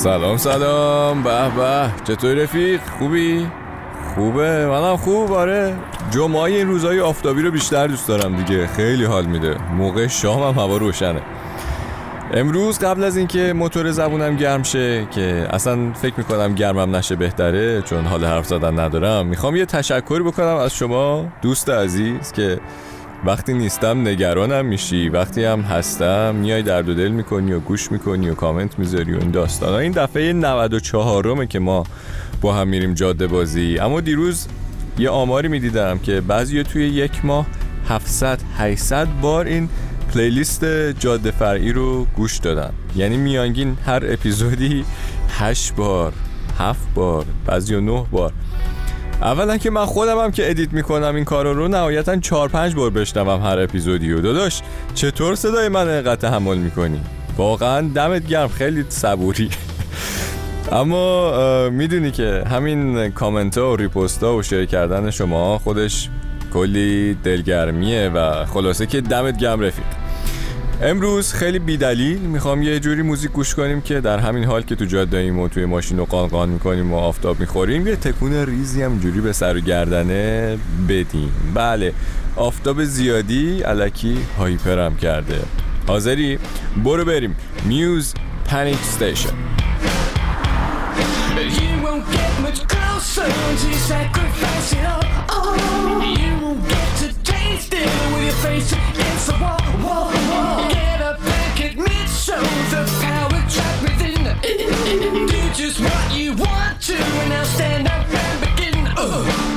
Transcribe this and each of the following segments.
سلام سلام. به به. چطوری رفیق؟ خوبی؟ خوبه. منم خوب آره. جمعه این روزهای آفتابی رو بیشتر دوست دارم دیگه. خیلی حال میده. موقع شام هم هوا روشنه. امروز قبل از اینکه موتور زبونم گرم شه که اصلا فکر می‌کنم گرمم نشه بهتره چون حال حرف زدن ندارم می‌خوام یه تشکری بکنم از شما دوست عزیز که وقتی نیستم نگرانم میشی. وقتی هم هستم میای درد و دل می‌کنی و گوش می‌کنی و کامنت می‌ذاری و این داستان. این دفعه 94 رومه که ما با هم میریم جاده بازی. اما دیروز یه آماری می‌دیدم که بعضی توی یک ماه 700 800 بار این playlist جاده فرعی رو گوش دادن. یعنی میانگین هر اپیزودی 8 بار 7 بار بعضی 9 بار. اولا که من خودم هم که edit می‌کنم این کارو رو نهایتا 4 5 بار بشنوم هر اپیزودی و داداش چطور صدای من اینقدر تحمل می‌کنی؟ واقعا دمت گرم خیلی صبوری. اما می‌دونی که همین کامنت ها و ریپوست ها و شیر کردن شما خودش کلی دلگرمیه و خلاصه که دمت گرم رفیق. امروز خیلی بیدلیل. می‌خوام یه جوری موزیک گوش کنیم که در همین حال که تو جاده ایم و توی ماشین رو قانقان می‌کنیم و آفتاب می‌خوریم یه تکون ریزی هم جوری به سر و گردنه بدیم. بله آفتاب زیادی علکی هایپرم کرده. حاضری؟ برو بریم. میوز پانیک ستیشن You it with your face against the wall. wall, wall. Get up and admit, show the power trapped within. Do just what you want to, and now stand up and begin. Uh.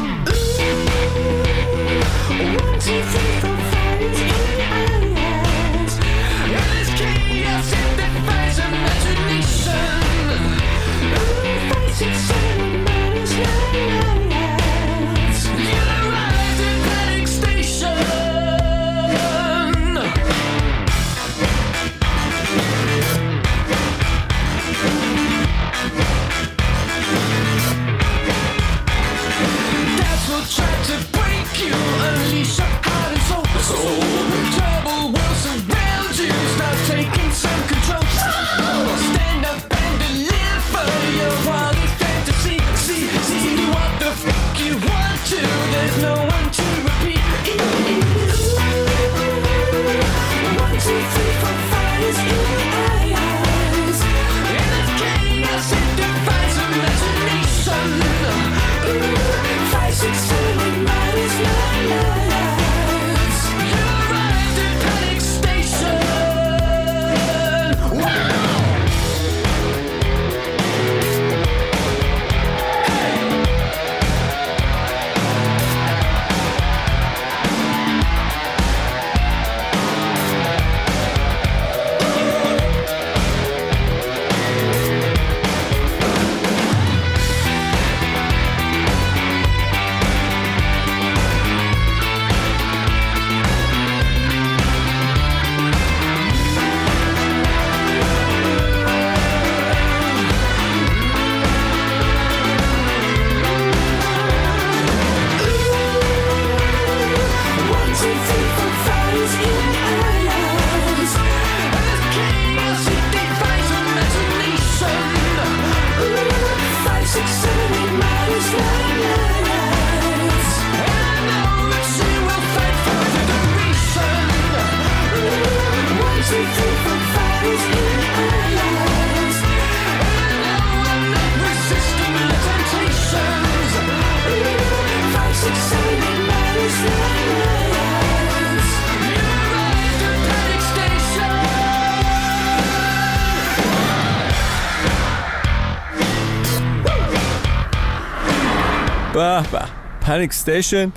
به به. Panic Station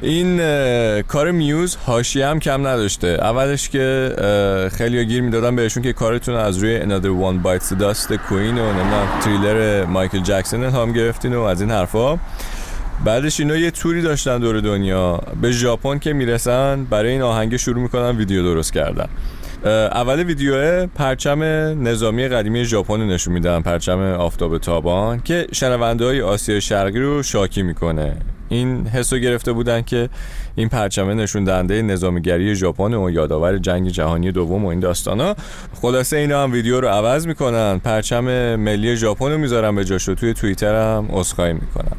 این کار Muse حاشیه هم کم نداشته. اولش که خیلی گیر می‌دادن بهشون که کارتون از روی Another One Bites the Dust Queen و نمی‌دونم تریلر مایکل جکسون هم گرفتین و از این حرفا. بعدش اینا یه توری داشتن دور دنیا. به ژاپن که می‌رسن برای این آهنگ شروع می‌کنن ویدیو درست کردن. اول ویدیو پرچم نظامی قدیمی ژاپن نشون میدن پرچم آفتاب تابان که شنونده های آسیا شرقی رو شاکی می‌کنه. این حسو گرفته بودن که این پرچمه نشون دهنده نظامیگری ژاپن و یادآور جنگ جهانی دوم و این داستانا خلاصه اینا هم ویدیو رو عوض می‌کنن. پرچم ملی ژاپن رو می‌ذارن به جاشو توی توییتر هم عذرخواهی می‌کنن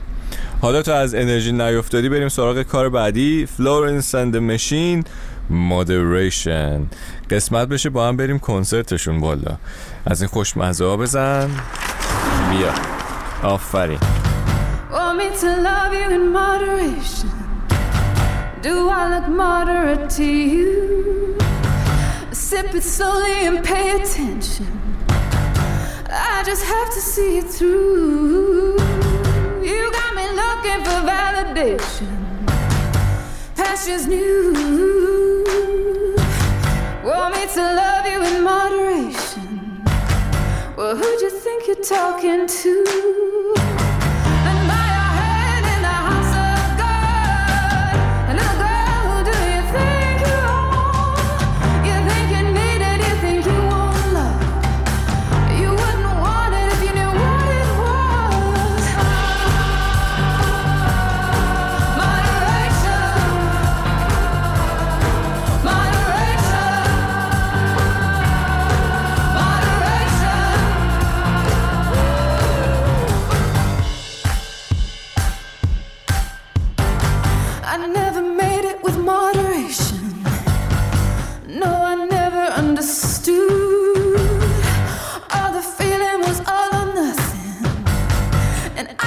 حالا تا از انرژی نیفتادی بریم سراغ کار بعدی Florence and Machine Moderation قسمت بشه با هم بریم کنسرتشون بالا از این خوشمزه ها بزن بیا آفرین. Do I look moderate to you? Sip it slowly and pay attention. I just have to see it through. Looking for validation. Pastures new. Want me to love you in moderation. Well, who'd you think you're talking to?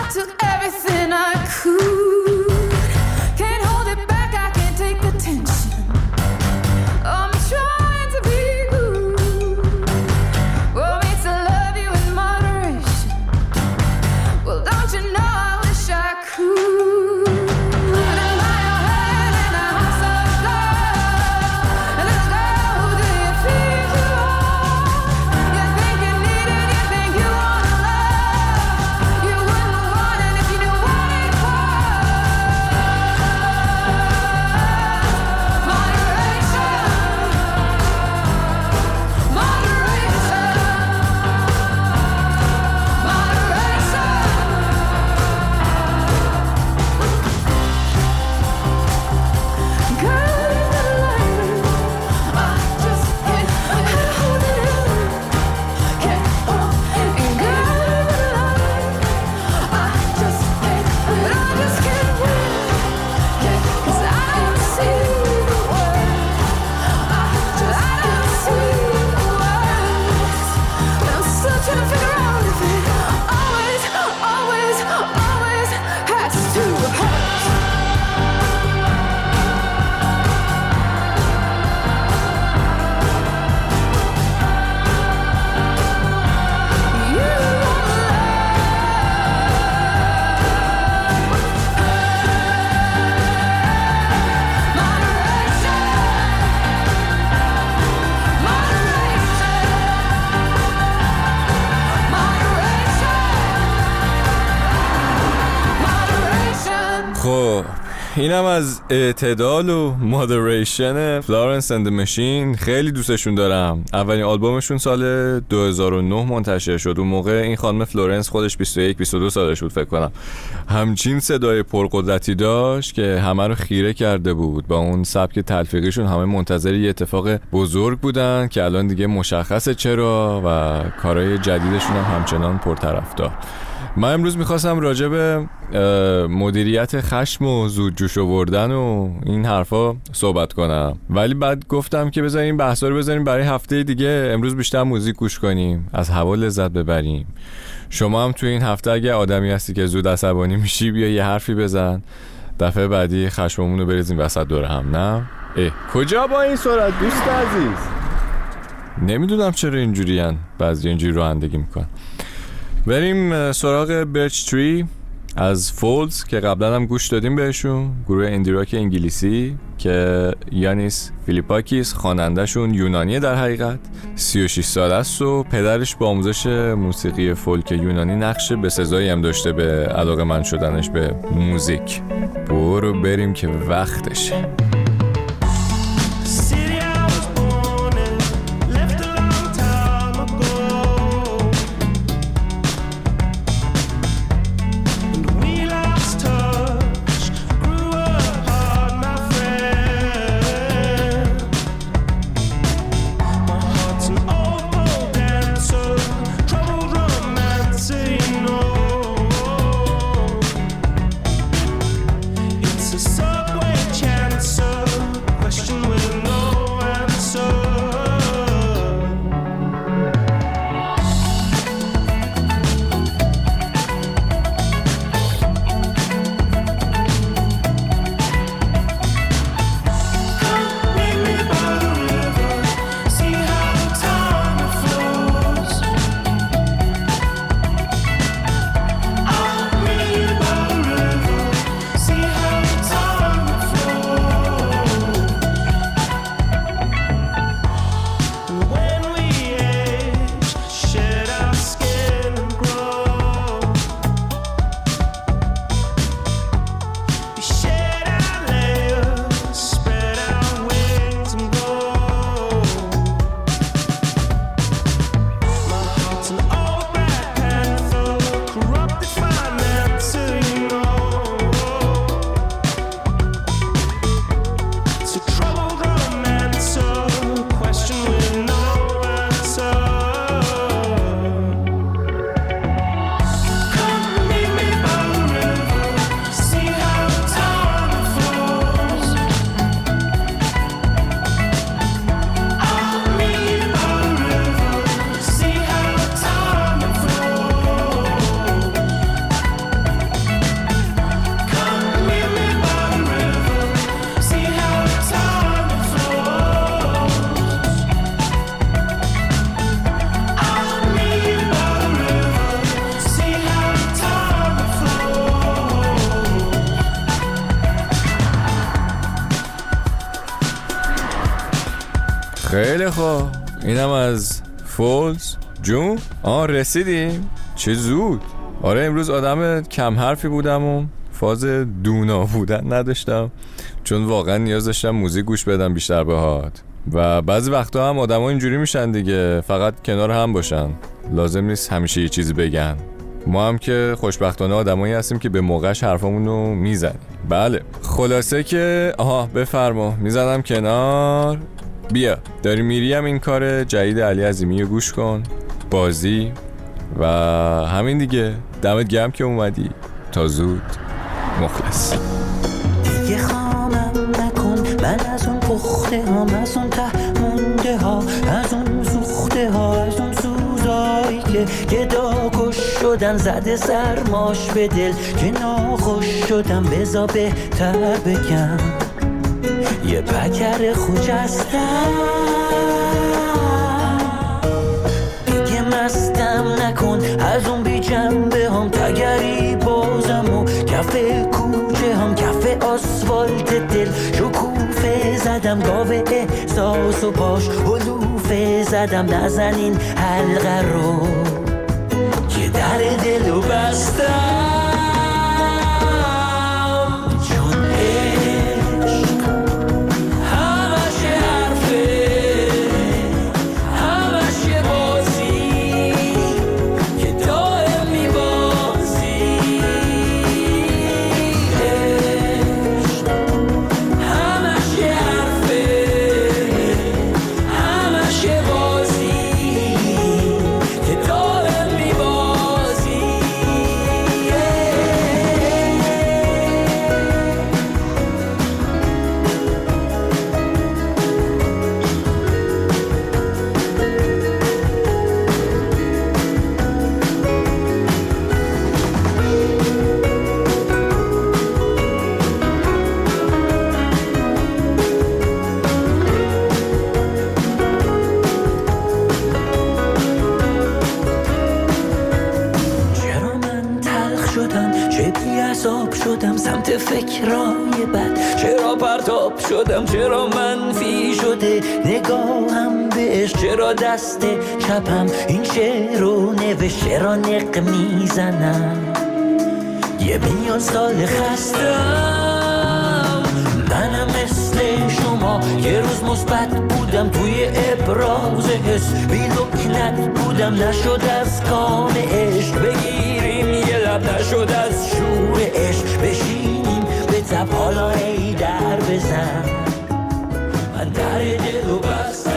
To every اینم از اعتدال و Moderation Florence and Machine خیلی دوستشون دارم. اولین آلبومشون سال 2009 منتشر شد. اون موقع این خانم فلورنس خودش 21 22 سالش بود فکر کنم. همچین صدای پرقدرتی داشت که همه رو خیره کرده بود. با اون سبک تلفیقیشون همه منتظر یه اتفاق بزرگ بودن که الان دیگه مشخصه چرا و کارهای جدیدشون هم همچنان پرطرفدار. من امروز می‌خواستم راجع به مدیریت خشم و زود جوش آوردن و این حرفا صحبت کنم. ولی بعد گفتم که بذاریم بحثا رو بذاریم برای هفته دیگه. امروز بیشتر موزیک گوش کنیم. از هوا لذت ببریم. شما هم توی این هفته اگه آدمی هستی که زود عصبانی میشی بیا یه حرفی بزن. دفعه بعدی خشممون رو بریزیم وسط دور هم نه؟ اه. کجا با این سرعت دوست عزیز؟ نمی‌دونم چرا اینجوری بعضی اینجوری رانندگی می‌کنن. بریم سراغ Birch Tree از Foals که قبلا هم گوش دادیم بهشون. گروه indie rock انگلیسی که یانیس فیلیپاکیس خوانندهشون یونانیه در حقیقت. 36 ساله است و پدرش با آموزش موسیقی فولک یونانی نقش به سزایی هم داشته به علاقه من شدنش به موزیک. برو بریم که وقتشه. خیلی خوب اینم از فولز. جون؟ آه رسیدیم. چه زود. آره امروز آدم کم حرفی بودم و فاز دونا بودن نداشتم. چون واقعا نیاز داشتم موزیک گوش بدم بیشتر بهات و بعضی وقتا هم آدم اینجوری میشن دیگه. فقط کنار هم باشن. لازم نیست همیشه یه چیزی بگن. ما هم که خوشبختانه آدمایی هستیم که به موقعش حرفمون رو می‌زنیم. بله. خلاصه که آها بفرما. می‌زنم کنار. بیا داری میری هم این کار جدید علی عظیمی رو گوش کن بازی و همین دیگه. دمت گرم که اومدی. تا زود. مخلص. دیگه خامم نکن. من از اون پخته هم از اون ته مونده ها از اون سوخته ها از اون سوزایی که گدا کش شدن زده سرماش به دل. که ناخوش شدم بزا بهتر بگم. یه پکر خوجستم دیگه مستم نکن از اون بی جنبه هم تگری بازم و کف کوچه هم کف آسفالت دل. شکوفه زدم گاوه احساس و پاش حلوفه زدم. نزنین حلقه رو که در دلو بستم. شدم چرا منفی شده؟ نگاهم بهش چرا دست چپم؟ این شعر رو نوشت چرا نق می‌زنم؟ یه میلیون سال خستم. منم مثل شما یه روز مثبت بودم. توی ابراز حس بی بودم. نشد از کام عشق بگیریم یه لب نشد از شور عشق. بشینیم تب حالا ای در بزن. من در دل بستم